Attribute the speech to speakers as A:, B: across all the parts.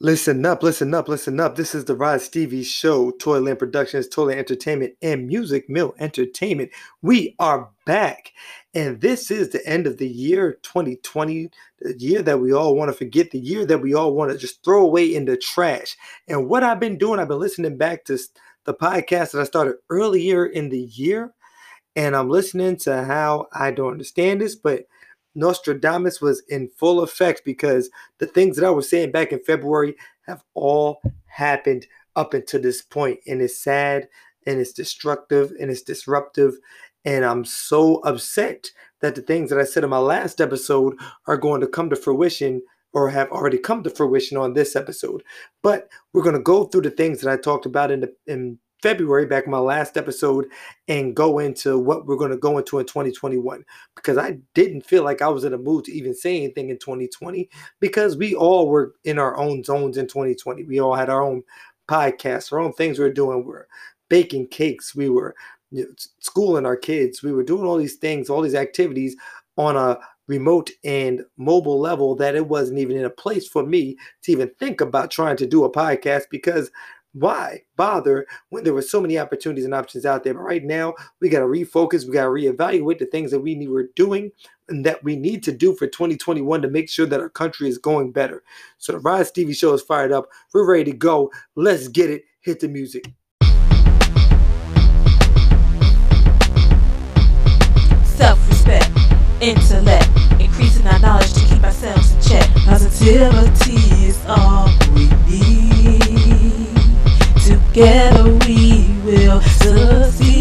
A: Listen up, listen up, listen up. This is the Rod Stevie Show, Toyland Productions, Toyland Entertainment, and Music Mill Entertainment. We are back, and this is the end of the year 2020, the year that we all want to forget, the year that we all want to just throw away in the trash. And what I've been doing, I've been listening back to the podcast that I started earlier in the year, and I'm listening to how I don't understand this, but Nostradamus was in full effect because the things that I was saying back in February have all happened up until this point, and it's sad and it's destructive and it's disruptive. And I'm so upset that the things that I said in my last episode are going to come to fruition or have already come to fruition on this episode. But we're going to go through the things that I talked about in the in February, back in my last episode, and go into what we're going to go into in 2021 because I didn't feel like I was in a mood to even say anything in 2020 because we all were in our own zones in 2020. We all had our own podcasts, our own things we were doing. We were baking cakes, we were you know, schooling our kids, we were doing all these things, all these activities on a remote and mobile level that it wasn't even in a place for me to even think about trying to do a podcast because why bother when there were so many opportunities and options out there? But right now, we got to refocus. We got to reevaluate the things that we were doing and that we need to do for 2021 to make sure that our country is going better. So the Rod Stevie Show is fired up. We're ready to go. Let's get it. Hit the music.
B: Self-respect, intellect, increasing our knowledge to keep ourselves in check. Positivity is all we need. Together we will succeed.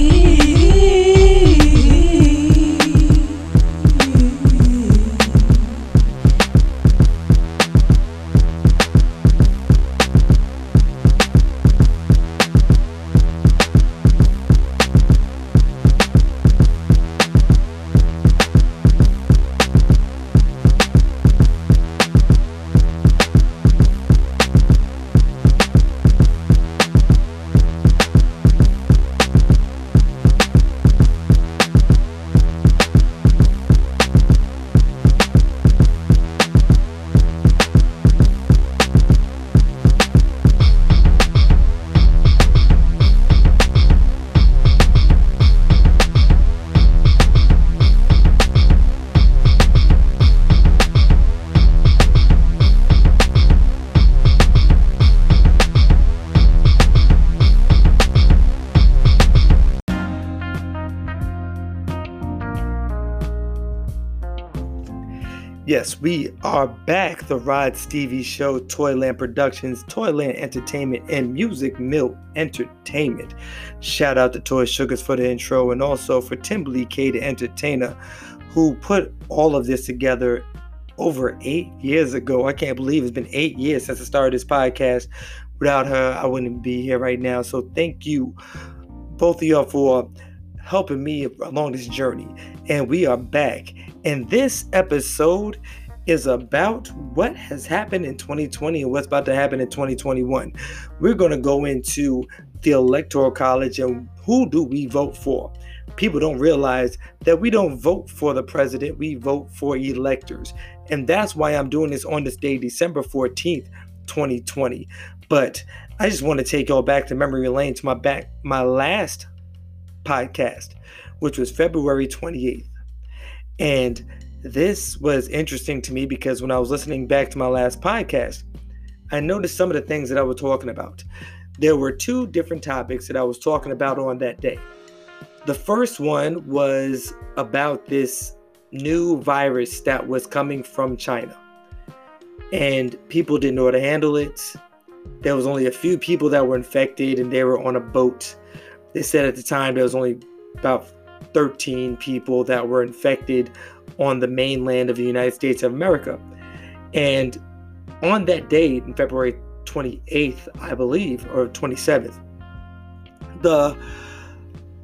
A: Yes, we are back. The Rod Stevie Show, Toyland Productions, Toyland Entertainment, and Music Mill Entertainment. Shout out to Toy Sugars for the intro and also for Timberly K, the entertainer, who put all of this together over eight years ago. I can't believe it's been eight years since I started this podcast. Without her, I wouldn't be here right now. So thank you, both of y'all, for helping me along this journey. And we are back. And this episode is about what has happened in 2020 and what's about to happen in 2021. We're going to go into the electoral college and who do we vote for? People don't realize that we don't vote for the president, we vote for electors. And that's why I'm doing this on this day, December 14th, 2020. But I just want to take y'all back to memory lane to my back my last podcast, which was February 28th. And this was interesting to me because when I was listening back to my last podcast, I noticed some of the things that I was talking about. There were two different topics that I was talking about on that day. The first one was about this new virus that was coming from China. And people didn't know how to handle it. There was only a few people that were infected and they were on a boat. They said at the time there was only about 13 people that were infected on the mainland of the United States of America. And on that date, in February 28th, I believe, or 27th, the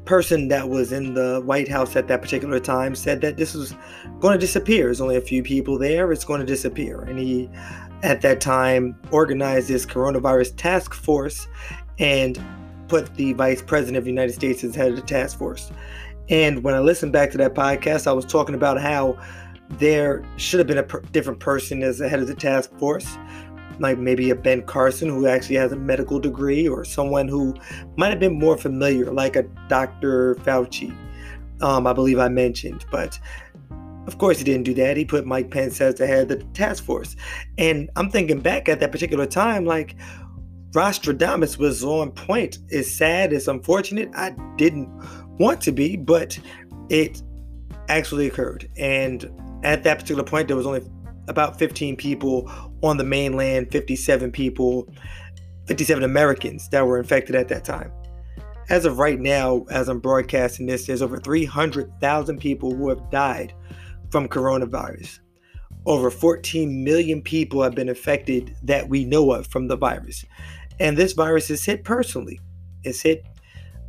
A: person that was in the White House at that particular time said that this was going to disappear. There's only a few people there, it's going to disappear. And he, at that time, organized this coronavirus task force and put the vice president of the United States as head of the task force. And when I listened back to that podcast, I was talking about how there should have been a per- different person as the head of the task force. like maybe a Ben Carson who actually has a medical degree, or someone who might have been more familiar, like a Dr. Fauci. Um, I believe I mentioned, but of course he didn't do that. He put Mike Pence as the head of the task force, and I'm thinking back at that particular time, like Nostradamus was on point. It's sad, it's unfortunate. I didn't want to be, but it actually occurred. And at that particular point, there was only about 15 people on the mainland, 57 people, 57 Americans that were infected at that time. As of right now, as I'm broadcasting this, there's over 300,000 people who have died from coronavirus. Over 14 million people have been affected that we know of from the virus. And this virus has hit personally. It's hit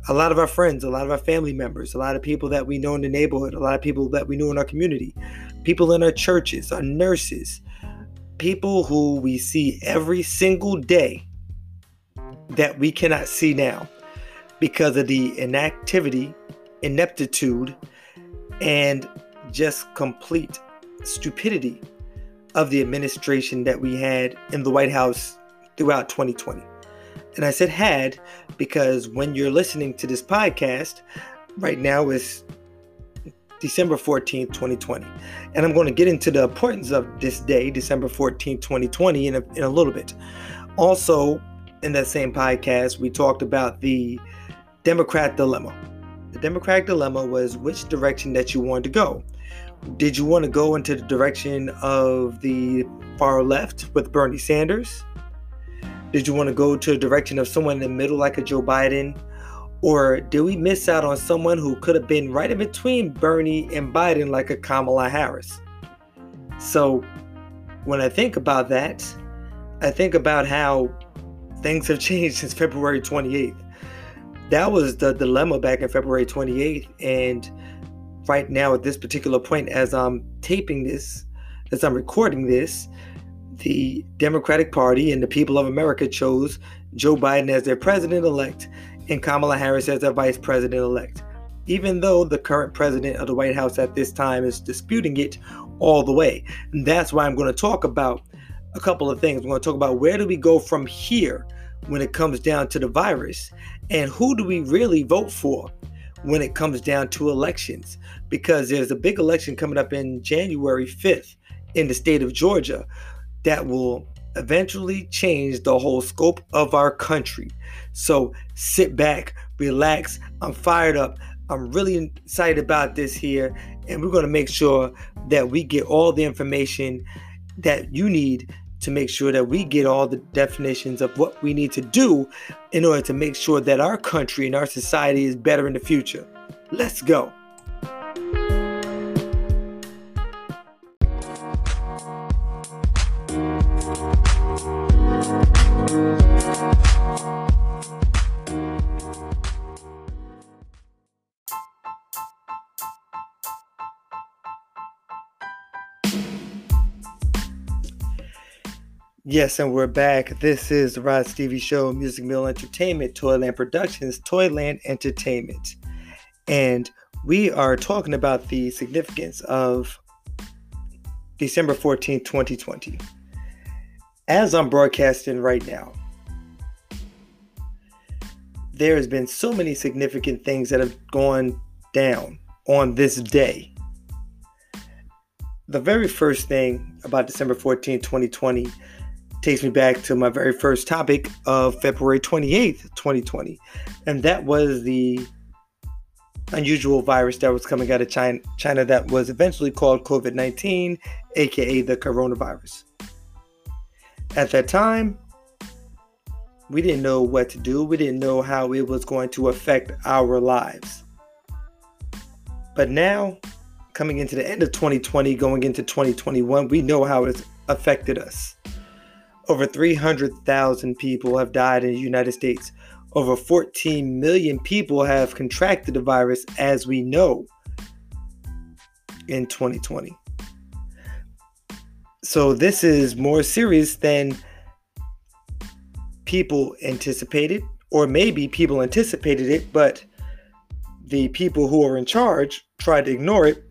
A: a lot of our friends, a lot of our family members, a lot of people that we know in the neighborhood, a lot of people that we know in our community, people in our churches, our nurses, people who we see every single day that we cannot see now because of the inactivity, ineptitude, and just complete stupidity of the administration that we had in the White House throughout 2020. And I said had because when you're listening to this podcast, right now is December 14th, 2020. And I'm going to get into the importance of this day, December 14th, 2020, in a, in a little bit. Also, in that same podcast, we talked about the Democrat dilemma. The Democratic dilemma was which direction that you wanted to go. Did you want to go into the direction of the far left with Bernie Sanders? Did you want to go to a direction of someone in the middle like a Joe Biden? Or did we miss out on someone who could have been right in between Bernie and Biden like a Kamala Harris? So when I think about that, I think about how things have changed since February 28th. That was the dilemma back in February 28th. And right now, at this particular point, as I'm taping this, as I'm recording this, the Democratic Party and the people of America chose Joe Biden as their president elect and Kamala Harris as their vice president elect, even though the current president of the White House at this time is disputing it all the way. And that's why I'm going to talk about a couple of things. I'm going to talk about where do we go from here when it comes down to the virus and who do we really vote for when it comes down to elections because there's a big election coming up in January 5th in the state of Georgia that will eventually change the whole scope of our country. So sit back, relax. I'm fired up. I'm really excited about this here, and we're going to make sure that we get all the information that you need to make sure that we get all the definitions of what we need to do in order to make sure that our country and our society is better in the future. Let's go. Yes, and we're back. This is the Rod Stevie Show, Music Mill Entertainment, Toyland Productions, Toyland Entertainment. And we are talking about the significance of December 14th, 2020. As I'm broadcasting right now, there has been so many significant things that have gone down on this day. The very first thing about December 14th, 2020 takes me back to my very first topic of February 28th, 2020. And that was the unusual virus that was coming out of China, China that was eventually called COVID 19, aka the coronavirus. At that time, we didn't know what to do, we didn't know how it was going to affect our lives. But now, coming into the end of 2020, going into 2021, we know how it's affected us. Over 300,000 people have died in the United States. Over 14 million people have contracted the virus, as we know, in 2020. So, this is more serious than people anticipated, or maybe people anticipated it, but the people who are in charge tried to ignore it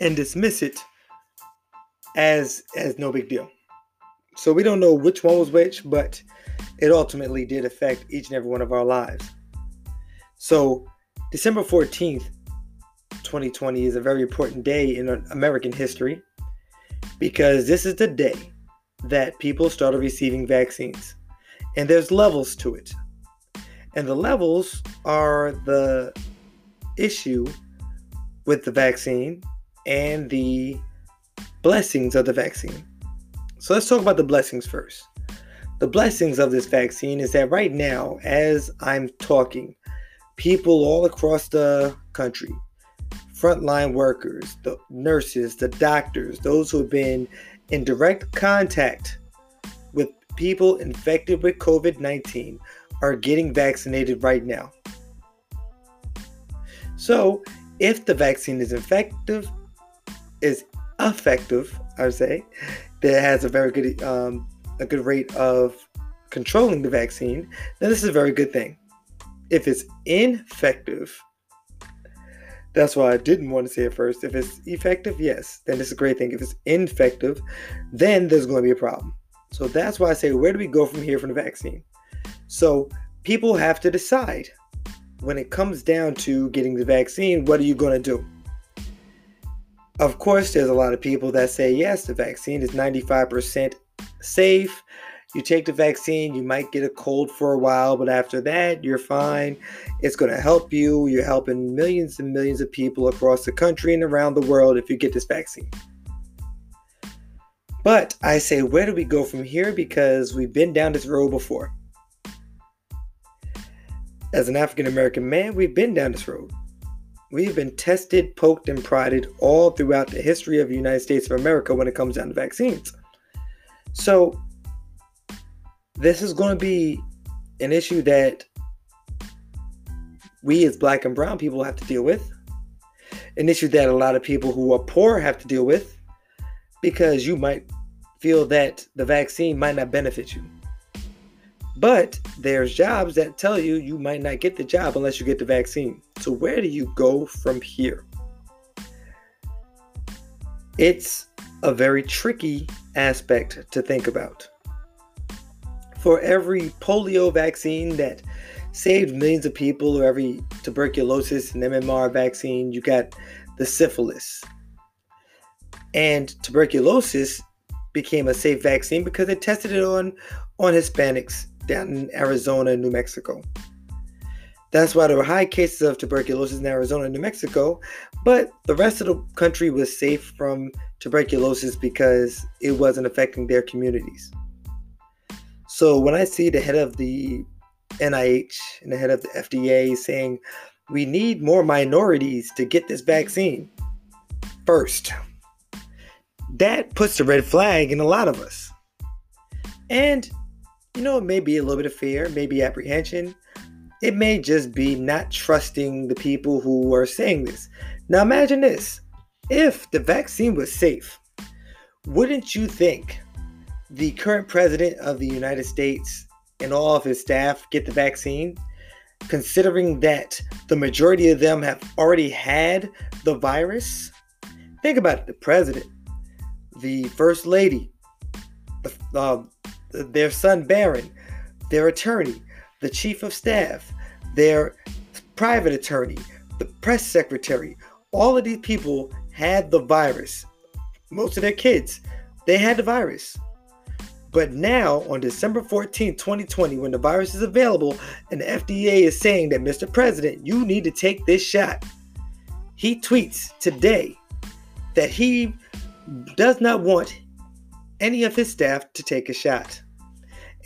A: and dismiss it as as no big deal So we don't know which one was which, but it ultimately did affect each and every one of our lives. So December 14th, 2020 is a very important day in American history because this is the day that people started receiving vaccines. And there's levels to it. And the levels are the issue with the vaccine and the blessings of the vaccine. So let's talk about the blessings first. The blessings of this vaccine is that right now, as I'm talking, people all across the country, frontline workers, the nurses, the doctors, those who have been in direct contact with people infected with COVID 19 are getting vaccinated right now. So, if the vaccine is effective, is effective, I would say, that has a very good um, a good rate of controlling the vaccine, then this is a very good thing. If it's ineffective, that's why I didn't want to say it first. If it's effective, yes, then it's a great thing. If it's ineffective, then there's going to be a problem. So that's why I say, where do we go from here from the vaccine? So people have to decide when it comes down to getting the vaccine, what are you going to do? Of course, there's a lot of people that say, yes, the vaccine is 95% safe. You take the vaccine, you might get a cold for a while, but after that, you're fine. It's going to help you. You're helping millions and millions of people across the country and around the world if you get this vaccine. But I say, where do we go from here? Because we've been down this road before. As an African American man, we've been down this road. We've been tested, poked, and prodded all throughout the history of the United States of America when it comes down to vaccines. So, this is going to be an issue that we as black and brown people have to deal with. An issue that a lot of people who are poor have to deal with because you might feel that the vaccine might not benefit you. But there's jobs that tell you you might not get the job unless you get the vaccine. So where do you go from here? It's a very tricky aspect to think about. For every polio vaccine that saved millions of people, or every tuberculosis and MMR vaccine, you got the syphilis. And tuberculosis became a safe vaccine because they tested it on, on Hispanics down in Arizona and New Mexico. That's why there were high cases of tuberculosis in Arizona and New Mexico, but the rest of the country was safe from tuberculosis because it wasn't affecting their communities. So when I see the head of the NIH and the head of the FDA saying we need more minorities to get this vaccine first, that puts a red flag in a lot of us. And you know, it may be a little bit of fear, maybe apprehension. It may just be not trusting the people who are saying this. Now, imagine this if the vaccine was safe, wouldn't you think the current president of the United States and all of his staff get the vaccine? Considering that the majority of them have already had the virus? Think about it the president, the first lady, the, uh, their son Barron, their attorney, the chief of staff, their private attorney, the press secretary, all of these people had the virus. Most of their kids, they had the virus. But now, on December 14, 2020, when the virus is available and the FDA is saying that, Mr. President, you need to take this shot, he tweets today that he does not want any of his staff to take a shot.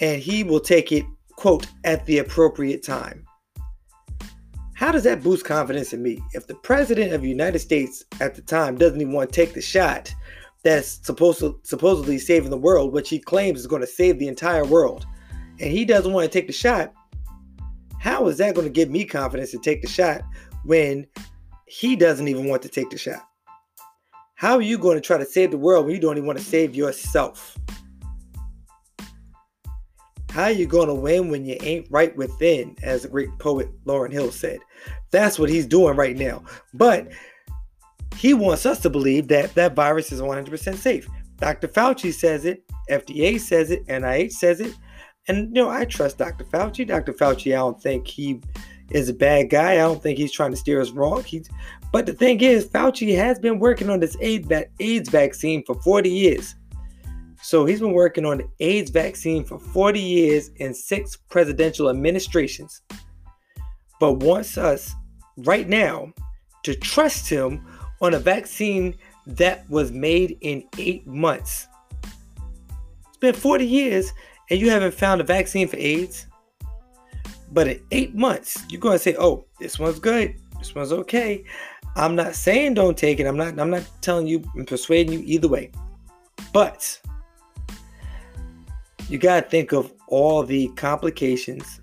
A: And he will take it, quote, at the appropriate time. How does that boost confidence in me? If the president of the United States at the time doesn't even want to take the shot that's supposed to, supposedly saving the world, which he claims is going to save the entire world, and he doesn't want to take the shot, how is that going to give me confidence to take the shot when he doesn't even want to take the shot? How are you going to try to save the world when you don't even want to save yourself? How are you going to win when you ain't right within, as the great poet Lauryn Hill said? That's what he's doing right now. But he wants us to believe that that virus is 100% safe. Dr. Fauci says it, FDA says it, NIH says it. And you know, I trust Dr. Fauci. Dr. Fauci, I don't think he is a bad guy. I don't think he's trying to steer us wrong. He's, but the thing is, Fauci has been working on this AIDS vaccine for 40 years. So he's been working on the AIDS vaccine for 40 years in six presidential administrations. But wants us right now to trust him on a vaccine that was made in eight months. It's been 40 years and you haven't found a vaccine for AIDS. But in eight months, you're to say, oh, this one's good. This one's okay. I'm not saying don't take it. I'm not I'm not telling you and persuading you either way. But you got to think of all the complications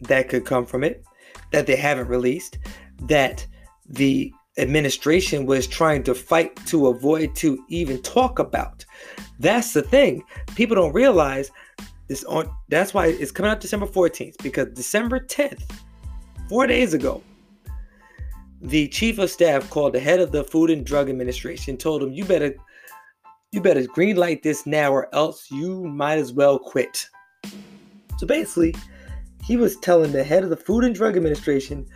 A: that could come from it that they haven't released that the administration was trying to fight to avoid to even talk about. That's the thing. People don't realize this on that's why it's coming out December 14th because December 10th, 4 days ago, the chief of staff called the head of the Food and Drug Administration told him you better you better green light this now or else you might as well quit. So basically, he was telling the head of the Food and Drug Administration,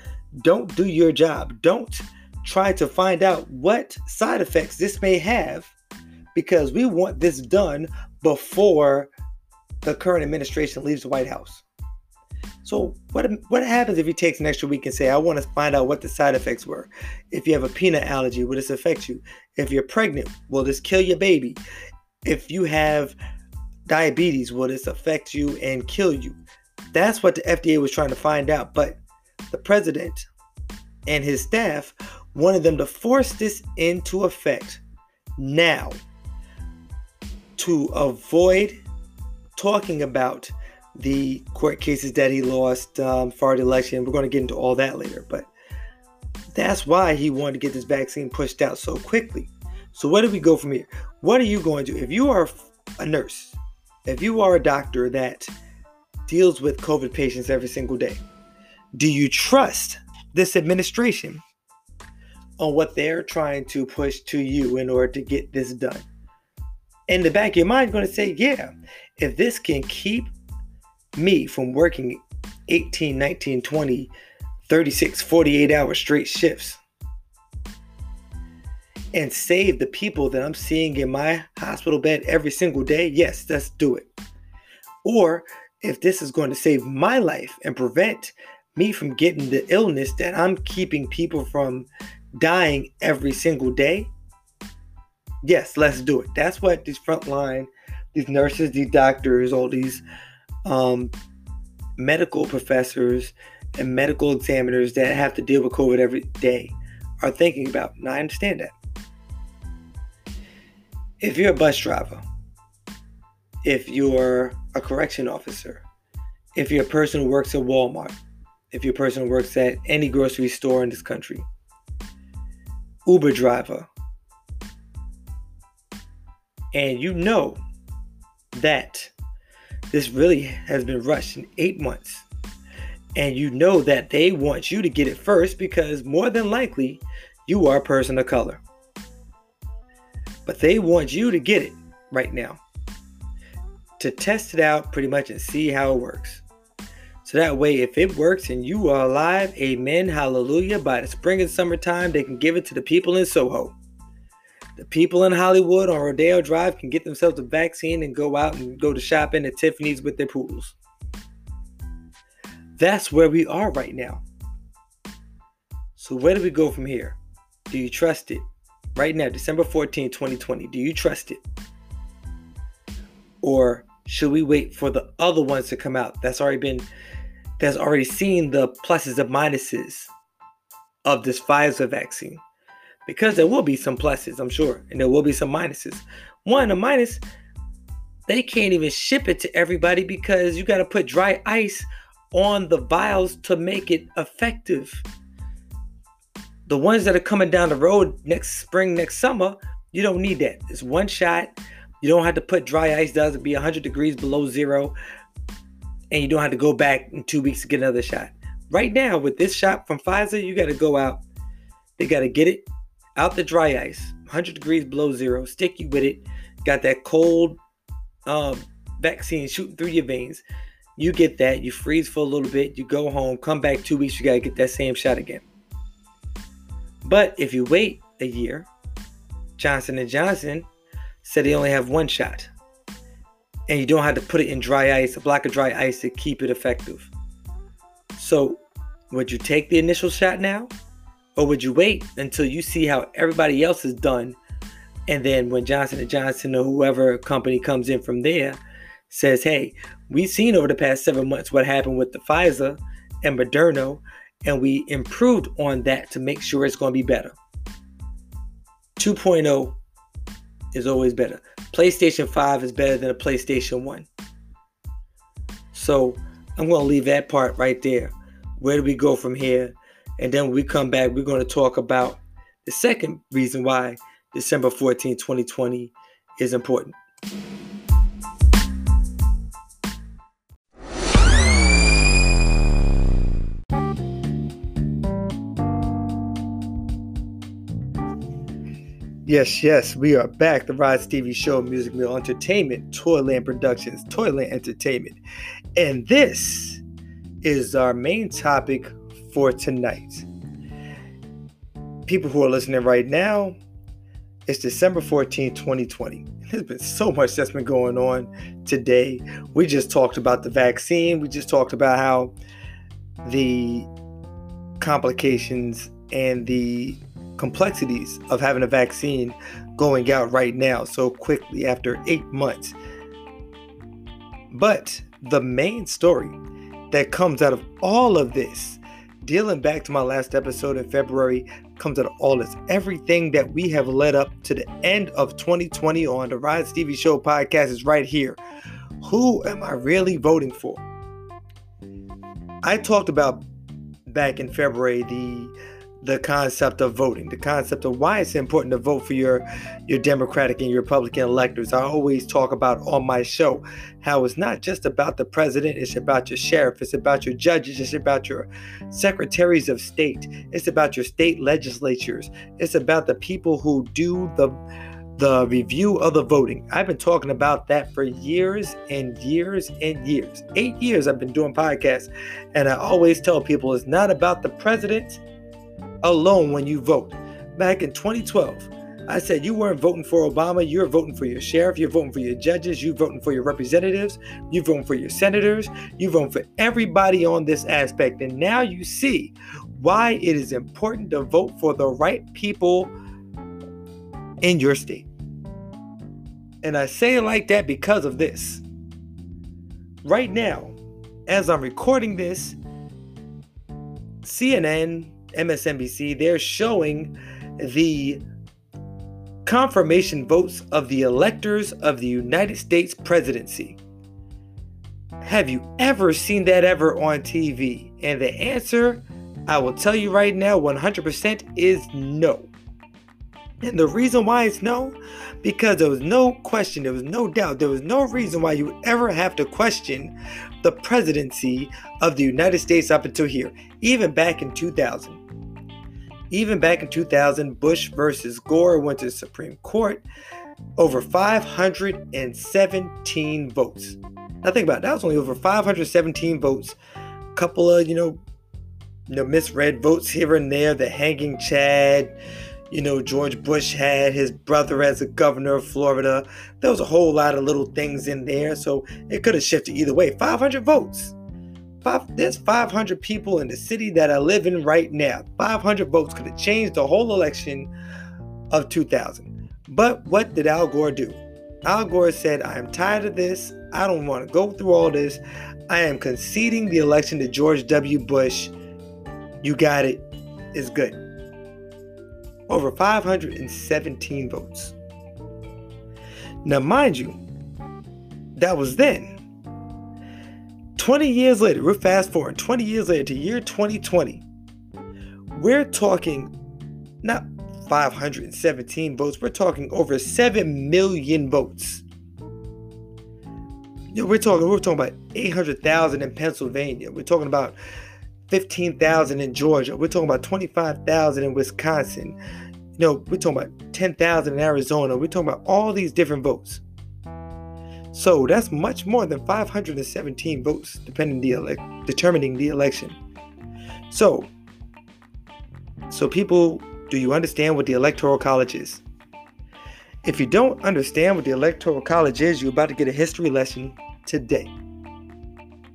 A: don't do your job. Don't try to find out what side effects this may have because we want this done before the current administration leaves the White House. So what what happens if he takes an extra week and say, I want to find out what the side effects were? If you have a peanut allergy, will this affect you? If you're pregnant, will this kill your baby? If you have diabetes, will this affect you and kill you? That's what the FDA was trying to find out. But the president and his staff wanted them to force this into effect now to avoid talking about the court cases that he lost um, for the election. We're going to get into all that later, but that's why he wanted to get this vaccine pushed out so quickly. So, where do we go from here? What are you going to do? If you are a nurse, if you are a doctor that deals with COVID patients every single day, do you trust this administration on what they're trying to push to you in order to get this done? In the back of your mind, going to say, yeah, if this can keep me from working 18, 19, 20, 36, 48 hour straight shifts and save the people that I'm seeing in my hospital bed every single day, yes, let's do it. Or if this is going to save my life and prevent me from getting the illness that I'm keeping people from dying every single day, yes, let's do it. That's what these frontline, these nurses, these doctors, all these um, medical professors and medical examiners that have to deal with COVID every day are thinking about. And I understand that. If you're a bus driver, if you're a correction officer, if you're a person who works at Walmart, if you're a person who works at any grocery store in this country, Uber driver, and you know that this really has been rushed in eight months. And you know that they want you to get it first because more than likely you are a person of color. But they want you to get it right now to test it out pretty much and see how it works. So that way, if it works and you are alive, amen, hallelujah, by the spring and summertime, they can give it to the people in Soho. The people in Hollywood on Rodeo Drive can get themselves a vaccine and go out and go to shopping at Tiffany's with their poodles. That's where we are right now. So, where do we go from here? Do you trust it? Right now, December 14, 2020, do you trust it? Or should we wait for the other ones to come out that's already been, that's already seen the pluses and minuses of this Pfizer vaccine? Because there will be some pluses, I'm sure, and there will be some minuses. One, a minus, they can't even ship it to everybody because you got to put dry ice on the vials to make it effective. The ones that are coming down the road next spring, next summer, you don't need that. It's one shot. You don't have to put dry ice down to be 100 degrees below zero, and you don't have to go back in two weeks to get another shot. Right now, with this shot from Pfizer, you got to go out. They got to get it out the dry ice, 100 degrees below zero, stick you with it, got that cold um, vaccine shooting through your veins. You get that, you freeze for a little bit, you go home, come back two weeks, you gotta get that same shot again. But if you wait a year, Johnson and Johnson said they only have one shot. And you don't have to put it in dry ice, a block of dry ice to keep it effective. So, would you take the initial shot now? Or would you wait until you see how everybody else is done? And then when Johnson Johnson or whoever company comes in from there says, hey, we've seen over the past seven months what happened with the Pfizer and Moderna, and we improved on that to make sure it's going to be better. 2.0 is always better. PlayStation 5 is better than a PlayStation 1. So I'm going to leave that part right there. Where do we go from here? And then when we come back, we're going to talk about the second reason why December 14, 2020 is important. Yes, yes, we are back. The Rod Stevie Show, Music Mill Entertainment, Toyland Productions, Toyland Entertainment. And this is our main topic for tonight. People who are listening right now, it's December 14, 2020. There's been so much that's been going on today. We just talked about the vaccine, we just talked about how the complications and the complexities of having a vaccine going out right now so quickly after eight months. But the main story that comes out of all of this, dealing back to my last episode in February, comes of all this. Everything that we have led up to the end of 2020 on the Rod Stevie Show podcast is right here. Who am I really voting for? I talked about back in February the the concept of voting, the concept of why it's important to vote for your your Democratic and your Republican electors. I always talk about on my show how it's not just about the president, it's about your sheriff, it's about your judges, it's about your secretaries of state, it's about your state legislatures, it's about the people who do the the review of the voting. I've been talking about that for years and years and years. 8 years I've been doing podcasts and I always tell people it's not about the president alone when you vote. Back in 2012, I said you weren't voting for Obama, you're voting for your sheriff, you're voting for your judges, you're voting for your representatives, you're voting for your senators, you're voting for everybody on this aspect. And now you see why it is important to vote for the right people in your state. And I say it like that because of this. Right now, as I'm recording this, CNN, MSNBC, they're showing the confirmation votes of the electors of the United States presidency. Have you ever seen that ever on TV? And the answer, I will tell you right now 100% is no. And the reason why it's no, because there was no question, there was no doubt, there was no reason why you would ever have to question the presidency of the United States up until here, even back in 2000. Even back in 2000, Bush versus Gore went to the Supreme Court over 517 votes. Now think about it, that was only over 517 votes. A couple of, you know, you know, misread votes here and there, the hanging Chad, you know, George Bush had his brother as a governor of Florida. There was a whole lot of little things in there, so it could have shifted either way. 500 votes. Five, there's 500 people in the city that I live in right now. 500 votes could have changed the whole election of 2000. But what did Al Gore do? Al Gore said, I am tired of this. I don't want to go through all this. I am conceding the election to George W. Bush. You got it. It's good. Over 517 votes. Now, mind you, that was then. 20 years later, we're fast forward 20 years later to year 2020. We're talking not 517 votes, we're talking over 7 million votes. You know, we're talking we're talking about 800,000 in Pennsylvania. We're talking about 15,000 in Georgia. We're talking about 25,000 in Wisconsin. you know, we're talking about 10,000 in Arizona. We're talking about all these different votes. So that's much more than 517 votes, depending the determining the election. So, so people, do you understand what the electoral college is? If you don't understand what the electoral college is, you're about to get a history lesson today.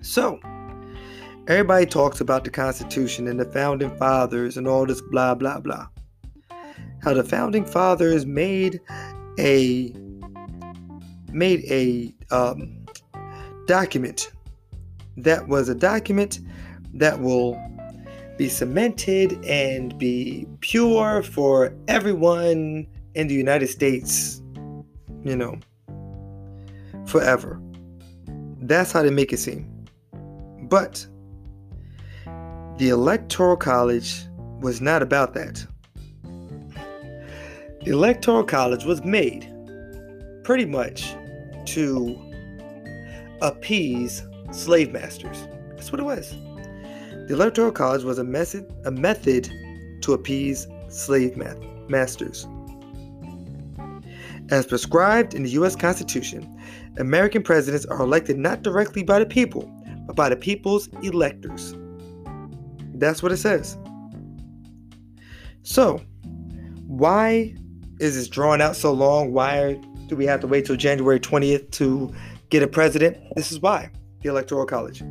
A: So, everybody talks about the Constitution and the founding fathers and all this blah blah blah. How the founding fathers made a made a um, document that was a document that will be cemented and be pure for everyone in the United States, you know, forever. That's how they make it seem. But the Electoral College was not about that. The Electoral College was made pretty much to appease slave masters. That's what it was. The Electoral College was a method, a method to appease slave ma- masters. As prescribed in the U.S. Constitution, American presidents are elected not directly by the people, but by the people's electors. That's what it says. So, why is this drawn out so long? Why do we have to wait till January 20th to get a president? This is why the Electoral College.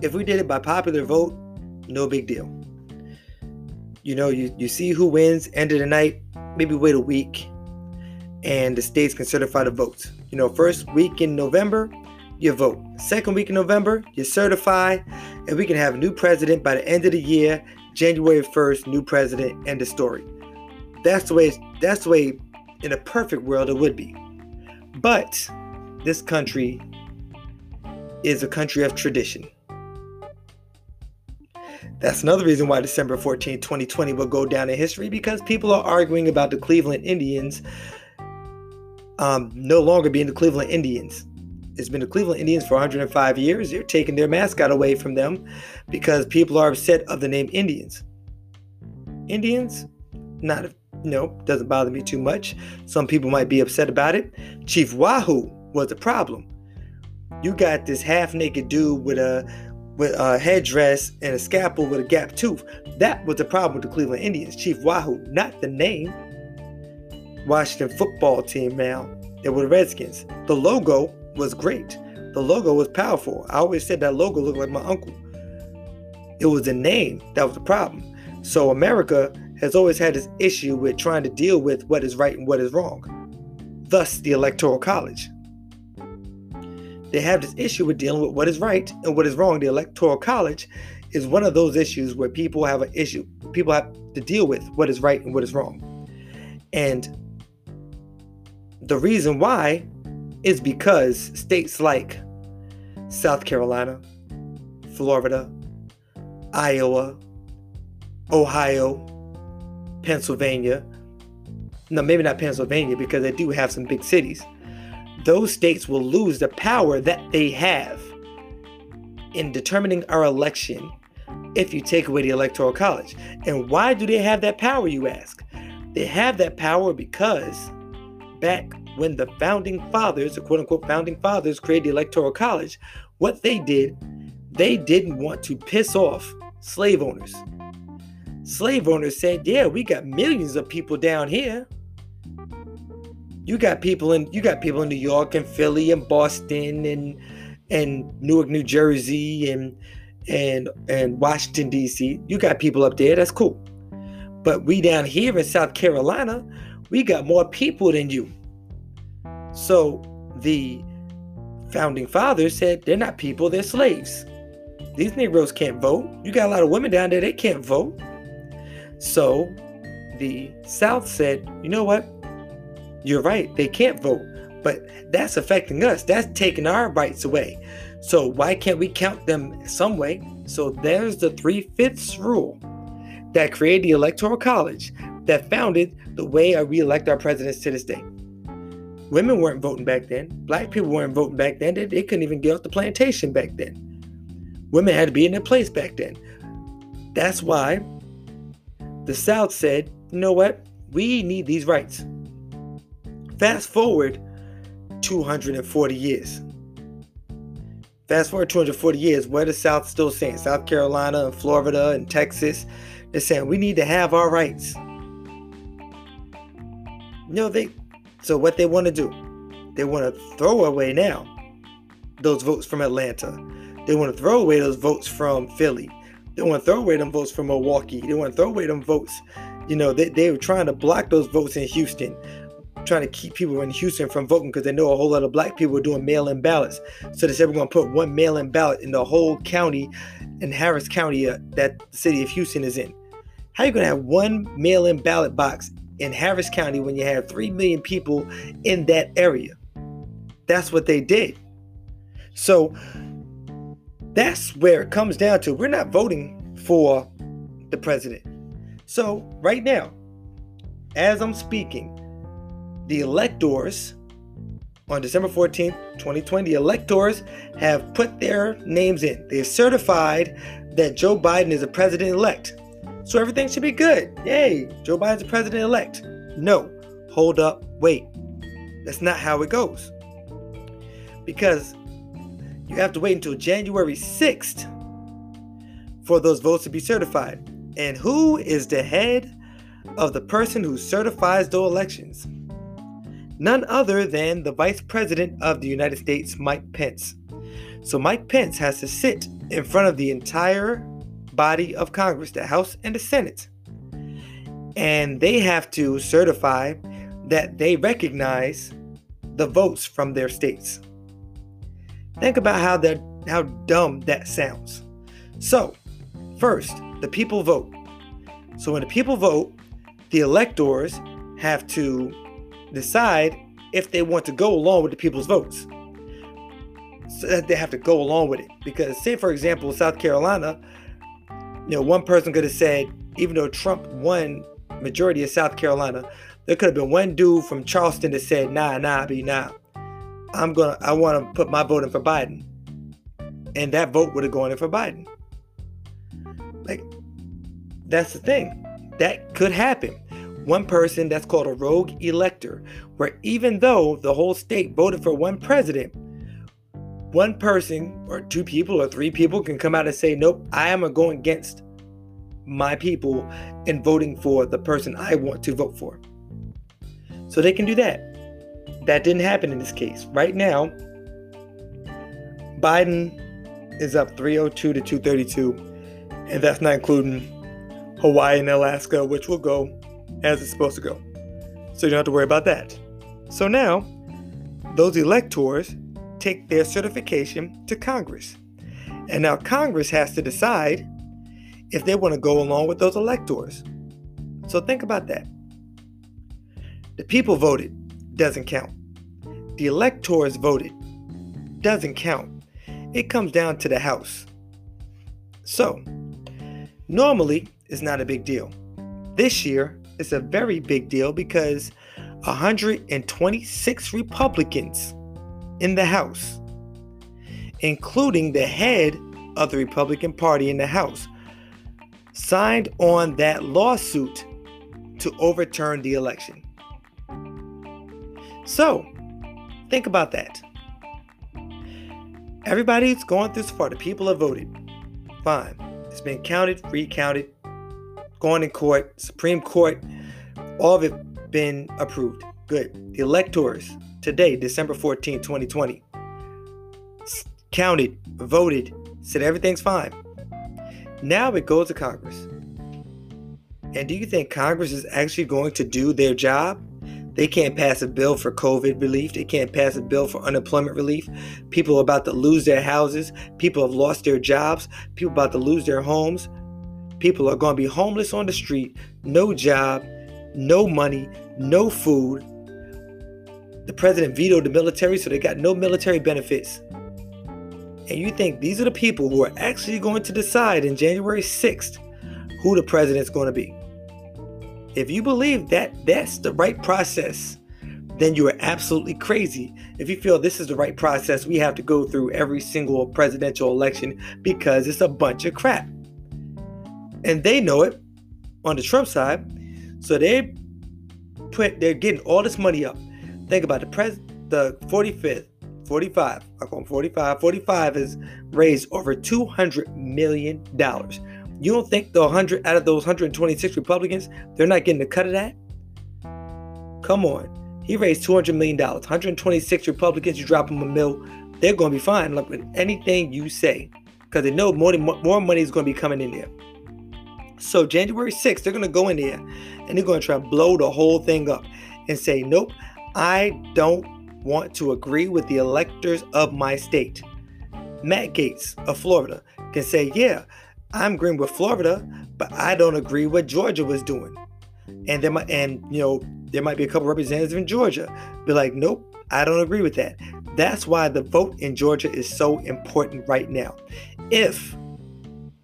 A: If we did it by popular vote, no big deal. You know, you, you see who wins, end of the night, maybe wait a week, and the states can certify the votes. You know, first week in November, you vote. Second week in November, you certify, and we can have a new president by the end of the year, January 1st, new president, end of story. That's the way that's the way in a perfect world it would be. But this country is a country of tradition. That's another reason why December 14, 2020 will go down in history because people are arguing about the Cleveland Indians um, no longer being the Cleveland Indians. It's been the Cleveland Indians for 105 years. They're taking their mascot away from them because people are upset of the name Indians. Indians, not know, doesn't bother me too much. Some people might be upset about it. Chief Wahoo was a problem. You got this half-naked dude with a with a headdress and a scalpel with a gap tooth. That was the problem with the Cleveland Indians. Chief Wahoo, not the name. Washington football team now. They were the Redskins. The logo was great. The logo was powerful. I always said that logo looked like my uncle. It was the name that was the problem. So America has always had this issue with trying to deal with what is right and what is wrong. Thus, the Electoral College. They have this issue with dealing with what is right and what is wrong. The Electoral College is one of those issues where people have an issue. People have to deal with what is right and what is wrong. And the reason why is because states like South Carolina, Florida, Iowa, Ohio, Pennsylvania, no, maybe not Pennsylvania because they do have some big cities. Those states will lose the power that they have in determining our election if you take away the Electoral College. And why do they have that power, you ask? They have that power because back when the founding fathers, the quote unquote founding fathers, created the Electoral College, what they did, they didn't want to piss off slave owners. Slave owners said, Yeah, we got millions of people down here. You got people in you got people in New York and Philly and Boston and and Newark, New Jersey and and and Washington D.C. You got people up there. That's cool. But we down here in South Carolina, we got more people than you. So the founding fathers said they're not people, they're slaves. These Negroes can't vote. You got a lot of women down there, they can't vote. So the South said, you know what? You're right, they can't vote. But that's affecting us. That's taking our rights away. So why can't we count them some way? So there's the three fifths rule that created the Electoral College that founded the way we elect our presidents to this day. Women weren't voting back then. Black people weren't voting back then. They, they couldn't even get off the plantation back then. Women had to be in their place back then. That's why the South said, you know what? We need these rights. Fast forward 240 years. Fast forward 240 years, what is South still saying? South Carolina and Florida and Texas, they're saying we need to have our rights. No, they. So what they want to do? They want to throw away now those votes from Atlanta. They want to throw away those votes from Philly. They want to throw away them votes from Milwaukee. They want to throw away them votes. You know, they, they were trying to block those votes in Houston, trying to keep people in Houston from voting because they know a whole lot of black people are doing mail in ballots. So they said we're going to put one mail in ballot in the whole county, in Harris County, uh, that the city of Houston is in. How are you going to have one mail in ballot box in Harris County when you have 3 million people in that area? That's what they did. So that's where it comes down to. We're not voting for the president. So, right now, as I'm speaking, the electors on December 14th, 2020, the electors have put their names in. They've certified that Joe Biden is a president elect. So everything should be good. Yay, Joe Biden's a president elect. No, hold up, wait. That's not how it goes. Because you have to wait until January 6th for those votes to be certified. And who is the head of the person who certifies those elections? None other than the Vice President of the United States, Mike Pence. So Mike Pence has to sit in front of the entire body of Congress, the House and the Senate, and they have to certify that they recognize the votes from their states. Think about how that how dumb that sounds. So, first, the people vote. So when the people vote, the electors have to decide if they want to go along with the people's votes. So that they have to go along with it. Because say for example, South Carolina, you know, one person could have said, even though Trump won majority of South Carolina, there could have been one dude from Charleston that said, nah, nah, be nah. I'm gonna I want to put my vote in for Biden, and that vote would have gone in for Biden. Like that's the thing that could happen. One person that's called a rogue elector, where even though the whole state voted for one president, one person or two people or three people can come out and say, Nope, I am going against my people in voting for the person I want to vote for. So they can do that. That didn't happen in this case. Right now, Biden is up 302 to 232, and that's not including Hawaii and Alaska, which will go as it's supposed to go. So you don't have to worry about that. So now, those electors take their certification to Congress. And now Congress has to decide if they want to go along with those electors. So think about that. The people voted doesn't count. The electors voted doesn't count. It comes down to the House. So, normally it's not a big deal. This year it's a very big deal because 126 Republicans in the House, including the head of the Republican Party in the House, signed on that lawsuit to overturn the election. So, think about that. Everybody's through so far. The people have voted. Fine. It's been counted, recounted, going in court, Supreme Court, all of it been approved. Good. The electors today, December 14, 2020, counted, voted, said everything's fine. Now it goes to Congress. And do you think Congress is actually going to do their job? They can't pass a bill for COVID relief. They can't pass a bill for unemployment relief. People are about to lose their houses. People have lost their jobs. People about to lose their homes. People are going to be homeless on the street, no job, no money, no food. The president vetoed the military, so they got no military benefits. And you think these are the people who are actually going to decide in January 6th who the president's going to be? If you believe that that's the right process, then you are absolutely crazy. If you feel this is the right process, we have to go through every single presidential election because it's a bunch of crap. And they know it on the Trump side. So they put they're getting all this money up. Think about the pres the 45th, 45, I call them 45, 45 has raised over 200 million dollars. You don't think the 100 out of those 126 Republicans, they're not getting a cut of that? Come on. He raised $200 million. 126 Republicans, you drop them a mill, they're going to be fine like, with anything you say because they know more, more money is going to be coming in there. So January 6th, they're going to go in there and they're going to try to blow the whole thing up and say, nope, I don't want to agree with the electors of my state. Matt Gaetz of Florida can say, yeah, I'm agreeing with Florida, but I don't agree with Georgia was doing. And there might, and you know, there might be a couple representatives in Georgia be like, nope, I don't agree with that. That's why the vote in Georgia is so important right now. If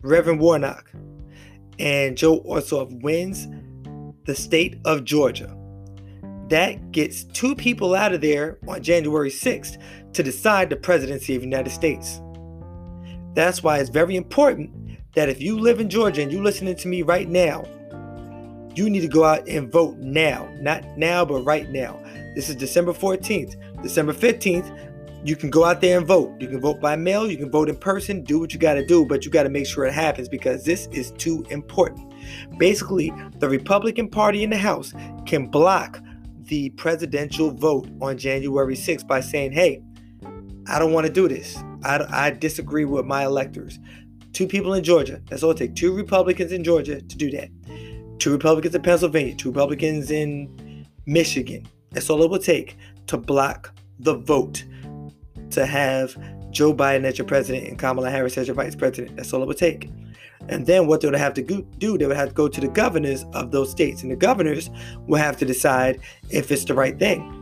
A: Reverend Warnock and Joe Ossoff wins the state of Georgia, that gets two people out of there on January 6th to decide the presidency of the United States. That's why it's very important that if you live in Georgia and you're listening to me right now, you need to go out and vote now. Not now, but right now. This is December 14th. December 15th, you can go out there and vote. You can vote by mail, you can vote in person, do what you got to do, but you got to make sure it happens because this is too important. Basically, the Republican Party in the House can block the presidential vote on January 6th by saying, hey, I don't want to do this. I, I disagree with my electors. Two people in Georgia. That's all it takes. Two Republicans in Georgia to do that. Two Republicans in Pennsylvania. Two Republicans in Michigan. That's all it will take to block the vote to have Joe Biden as your president and Kamala Harris as your vice president. That's all it would take. And then what they would have to do, they would have to go to the governors of those states, and the governors will have to decide if it's the right thing.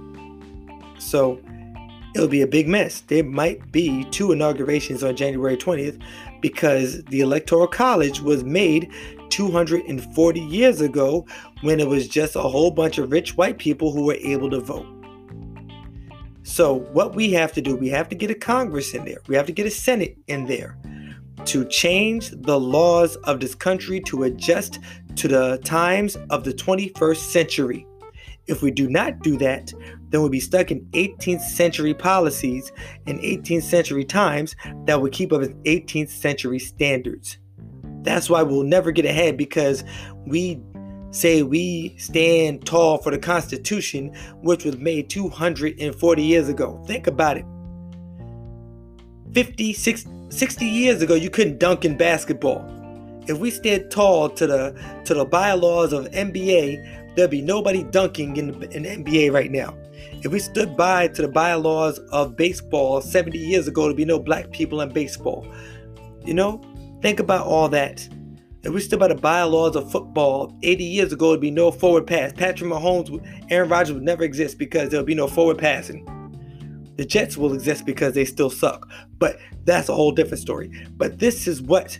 A: So it'll be a big mess. There might be two inaugurations on January 20th because the Electoral College was made 240 years ago when it was just a whole bunch of rich white people who were able to vote. So, what we have to do, we have to get a Congress in there, we have to get a Senate in there to change the laws of this country to adjust to the times of the 21st century. If we do not do that, then we'd be stuck in 18th century policies and 18th century times that would keep up with 18th century standards. That's why we'll never get ahead because we say we stand tall for the Constitution, which was made 240 years ago. Think about it. 50, 60, years ago, you couldn't dunk in basketball. If we stood tall to the to the bylaws of NBA, there'd be nobody dunking in in NBA right now. If we stood by to the bylaws of baseball 70 years ago, there'd be no black people in baseball. You know, think about all that. If we stood by the bylaws of football 80 years ago, there'd be no forward pass. Patrick Mahomes, Aaron Rodgers would never exist because there'll be no forward passing. The Jets will exist because they still suck. But that's a whole different story. But this is what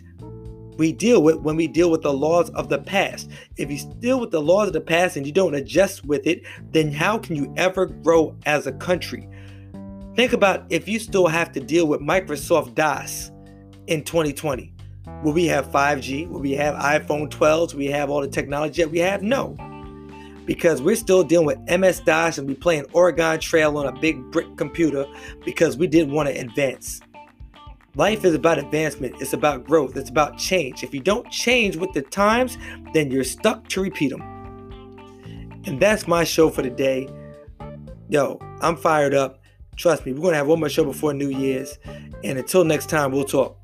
A: we deal with when we deal with the laws of the past. If you deal with the laws of the past and you don't adjust with it, then how can you ever grow as a country? Think about if you still have to deal with Microsoft DOS in 2020. Will we have 5G? Will we have iPhone 12s? Will we have all the technology that we have? No. Because we're still dealing with MS DOS and we playing Oregon Trail on a big brick computer because we didn't want to advance. Life is about advancement, it's about growth, it's about change. If you don't change with the times, then you're stuck to repeat them. And that's my show for today. Yo, I'm fired up. Trust me, we're going to have one more show before New Year's. And until next time, we'll talk.